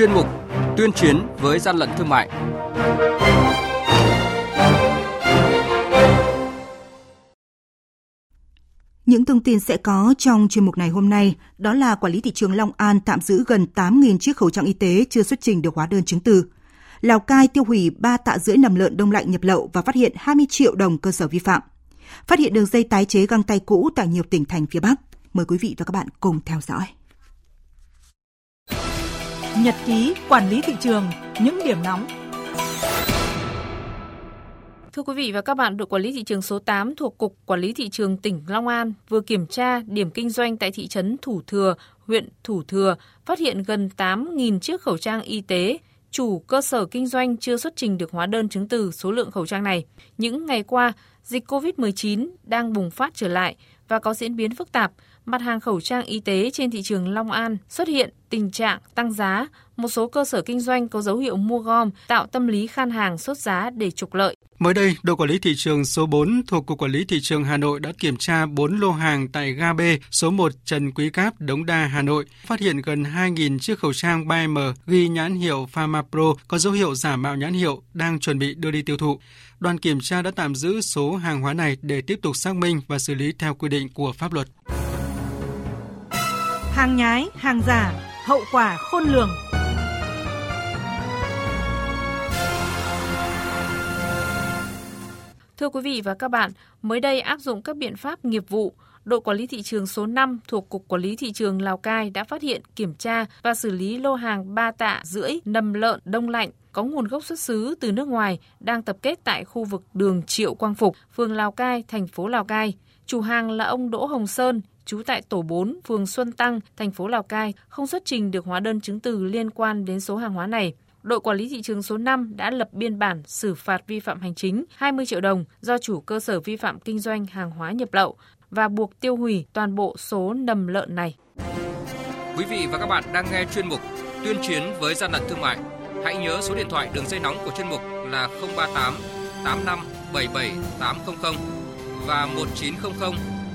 chuyên mục Tuyên chiến với gian lận thương mại. Những thông tin sẽ có trong chuyên mục này hôm nay đó là quản lý thị trường Long An tạm giữ gần 8.000 chiếc khẩu trang y tế chưa xuất trình được hóa đơn chứng từ. Lào Cai tiêu hủy 3 tạ rưỡi nầm lợn đông lạnh nhập lậu và phát hiện 20 triệu đồng cơ sở vi phạm. Phát hiện đường dây tái chế găng tay cũ tại nhiều tỉnh thành phía Bắc. Mời quý vị và các bạn cùng theo dõi. Nhật ký quản lý thị trường, những điểm nóng Thưa quý vị và các bạn, đội quản lý thị trường số 8 thuộc Cục Quản lý Thị trường tỉnh Long An vừa kiểm tra điểm kinh doanh tại thị trấn Thủ Thừa, huyện Thủ Thừa, phát hiện gần 8.000 chiếc khẩu trang y tế. Chủ cơ sở kinh doanh chưa xuất trình được hóa đơn chứng từ số lượng khẩu trang này. Những ngày qua, dịch COVID-19 đang bùng phát trở lại và có diễn biến phức tạp, mặt hàng khẩu trang y tế trên thị trường Long An xuất hiện tình trạng tăng giá, một số cơ sở kinh doanh có dấu hiệu mua gom, tạo tâm lý khan hàng sốt giá để trục lợi. Mới đây, đội quản lý thị trường số 4 thuộc Cục Quản lý Thị trường Hà Nội đã kiểm tra 4 lô hàng tại ga B số 1 Trần Quý Cáp, Đống Đa, Hà Nội, phát hiện gần 2.000 chiếc khẩu trang 3M ghi nhãn hiệu Pharma Pro có dấu hiệu giả mạo nhãn hiệu đang chuẩn bị đưa đi tiêu thụ. Đoàn kiểm tra đã tạm giữ số hàng hóa này để tiếp tục xác minh và xử lý theo quy định của pháp luật. Hàng nhái, hàng giả, hậu quả khôn lường. Thưa quý vị và các bạn, mới đây áp dụng các biện pháp nghiệp vụ, đội quản lý thị trường số 5 thuộc Cục Quản lý Thị trường Lào Cai đã phát hiện, kiểm tra và xử lý lô hàng 3 tạ rưỡi nầm lợn đông lạnh có nguồn gốc xuất xứ từ nước ngoài đang tập kết tại khu vực đường Triệu Quang Phục, phường Lào Cai, thành phố Lào Cai. Chủ hàng là ông Đỗ Hồng Sơn, trú tại tổ 4, phường Xuân Tăng, thành phố Lào Cai, không xuất trình được hóa đơn chứng từ liên quan đến số hàng hóa này. Đội quản lý thị trường số 5 đã lập biên bản xử phạt vi phạm hành chính 20 triệu đồng do chủ cơ sở vi phạm kinh doanh hàng hóa nhập lậu và buộc tiêu hủy toàn bộ số nầm lợn này. Quý vị và các bạn đang nghe chuyên mục Tuyên chiến với gian lận thương mại. Hãy nhớ số điện thoại đường dây nóng của chuyên mục là 038 85 77 800 và 1900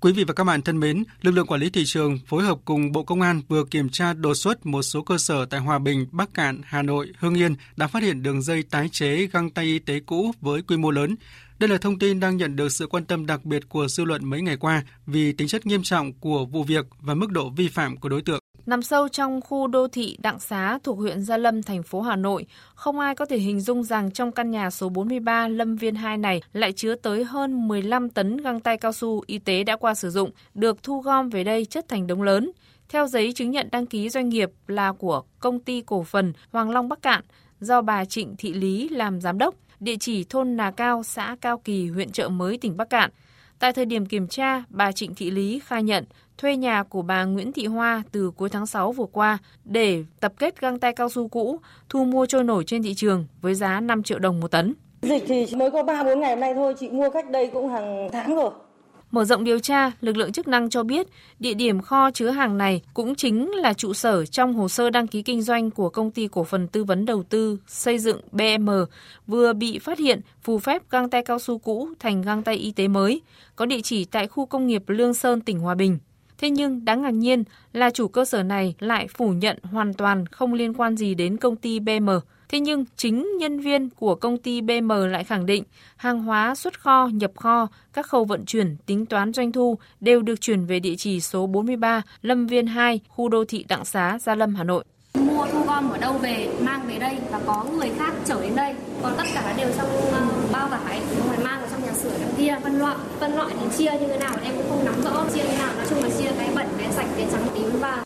Quý vị và các bạn thân mến, lực lượng quản lý thị trường phối hợp cùng Bộ Công an vừa kiểm tra đột xuất một số cơ sở tại Hòa Bình, Bắc Cạn, Hà Nội, Hưng Yên đã phát hiện đường dây tái chế găng tay y tế cũ với quy mô lớn. Đây là thông tin đang nhận được sự quan tâm đặc biệt của dư luận mấy ngày qua vì tính chất nghiêm trọng của vụ việc và mức độ vi phạm của đối tượng. Nằm sâu trong khu đô thị Đặng Xá thuộc huyện Gia Lâm, thành phố Hà Nội, không ai có thể hình dung rằng trong căn nhà số 43 Lâm Viên 2 này lại chứa tới hơn 15 tấn găng tay cao su y tế đã qua sử dụng, được thu gom về đây chất thành đống lớn. Theo giấy chứng nhận đăng ký doanh nghiệp là của công ty cổ phần Hoàng Long Bắc Cạn, do bà Trịnh Thị Lý làm giám đốc, địa chỉ thôn Nà Cao, xã Cao Kỳ, huyện Trợ Mới, tỉnh Bắc Cạn. Tại thời điểm kiểm tra, bà Trịnh Thị Lý khai nhận thuê nhà của bà Nguyễn Thị Hoa từ cuối tháng 6 vừa qua để tập kết găng tay cao su cũ, thu mua trôi nổi trên thị trường với giá 5 triệu đồng một tấn. Dịch thì mới có 3-4 ngày hôm nay thôi, chị mua cách đây cũng hàng tháng rồi. Mở rộng điều tra, lực lượng chức năng cho biết địa điểm kho chứa hàng này cũng chính là trụ sở trong hồ sơ đăng ký kinh doanh của công ty cổ phần tư vấn đầu tư xây dựng BM vừa bị phát hiện phù phép găng tay cao su cũ thành găng tay y tế mới, có địa chỉ tại khu công nghiệp Lương Sơn, tỉnh Hòa Bình. Thế nhưng đáng ngạc nhiên là chủ cơ sở này lại phủ nhận hoàn toàn không liên quan gì đến công ty BM. Thế nhưng chính nhân viên của công ty BM lại khẳng định hàng hóa xuất kho, nhập kho, các khâu vận chuyển, tính toán doanh thu đều được chuyển về địa chỉ số 43 Lâm Viên 2, khu đô thị Đặng Xá, Gia Lâm, Hà Nội. Mua thu gom ở đâu về mang về đây và có người khác chở đến đây. Còn tất cả đều trong ờ, bao vải rồi mang vào trong nhà sửa đằng kia phân loại phân loại thì chia như thế nào em cũng không nắm rõ chia như thế nào nói chung là chia cái bẩn cái sạch cái trắng tím và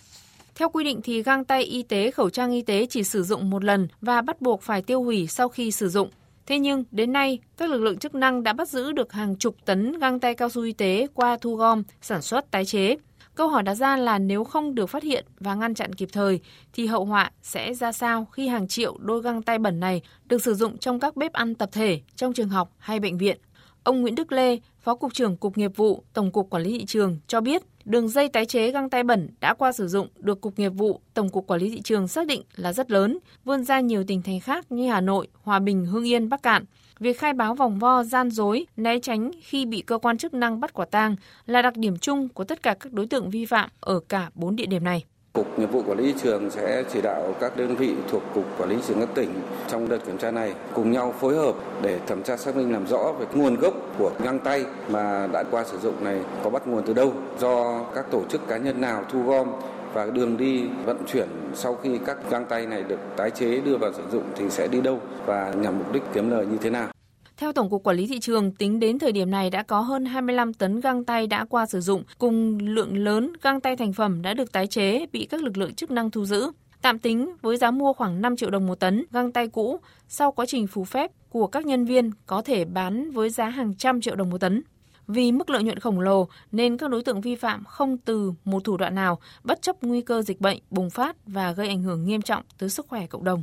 theo quy định thì găng tay y tế, khẩu trang y tế chỉ sử dụng một lần và bắt buộc phải tiêu hủy sau khi sử dụng. Thế nhưng, đến nay, các lực lượng chức năng đã bắt giữ được hàng chục tấn găng tay cao su y tế qua thu gom, sản xuất tái chế. Câu hỏi đặt ra là nếu không được phát hiện và ngăn chặn kịp thời thì hậu họa sẽ ra sao khi hàng triệu đôi găng tay bẩn này được sử dụng trong các bếp ăn tập thể, trong trường học hay bệnh viện. Ông Nguyễn Đức Lê, Phó Cục trưởng Cục Nghiệp vụ, Tổng cục Quản lý Thị trường cho biết đường dây tái chế găng tay bẩn đã qua sử dụng được Cục Nghiệp vụ, Tổng cục Quản lý Thị trường xác định là rất lớn, vươn ra nhiều tỉnh thành khác như Hà Nội, Hòa Bình, Hưng Yên, Bắc Cạn. Việc khai báo vòng vo, gian dối, né tránh khi bị cơ quan chức năng bắt quả tang là đặc điểm chung của tất cả các đối tượng vi phạm ở cả bốn địa điểm này. Cục Nghiệp vụ Quản lý thị trường sẽ chỉ đạo các đơn vị thuộc Cục Quản lý thị trường các tỉnh trong đợt kiểm tra này cùng nhau phối hợp để thẩm tra xác minh làm rõ về nguồn gốc của găng tay mà đã qua sử dụng này có bắt nguồn từ đâu, do các tổ chức cá nhân nào thu gom và đường đi vận chuyển sau khi các găng tay này được tái chế đưa vào sử dụng thì sẽ đi đâu và nhằm mục đích kiếm lời như thế nào. Theo Tổng cục Quản lý thị trường, tính đến thời điểm này đã có hơn 25 tấn găng tay đã qua sử dụng, cùng lượng lớn găng tay thành phẩm đã được tái chế bị các lực lượng chức năng thu giữ. Tạm tính với giá mua khoảng 5 triệu đồng một tấn găng tay cũ, sau quá trình phù phép của các nhân viên có thể bán với giá hàng trăm triệu đồng một tấn. Vì mức lợi nhuận khổng lồ nên các đối tượng vi phạm không từ một thủ đoạn nào bất chấp nguy cơ dịch bệnh bùng phát và gây ảnh hưởng nghiêm trọng tới sức khỏe cộng đồng.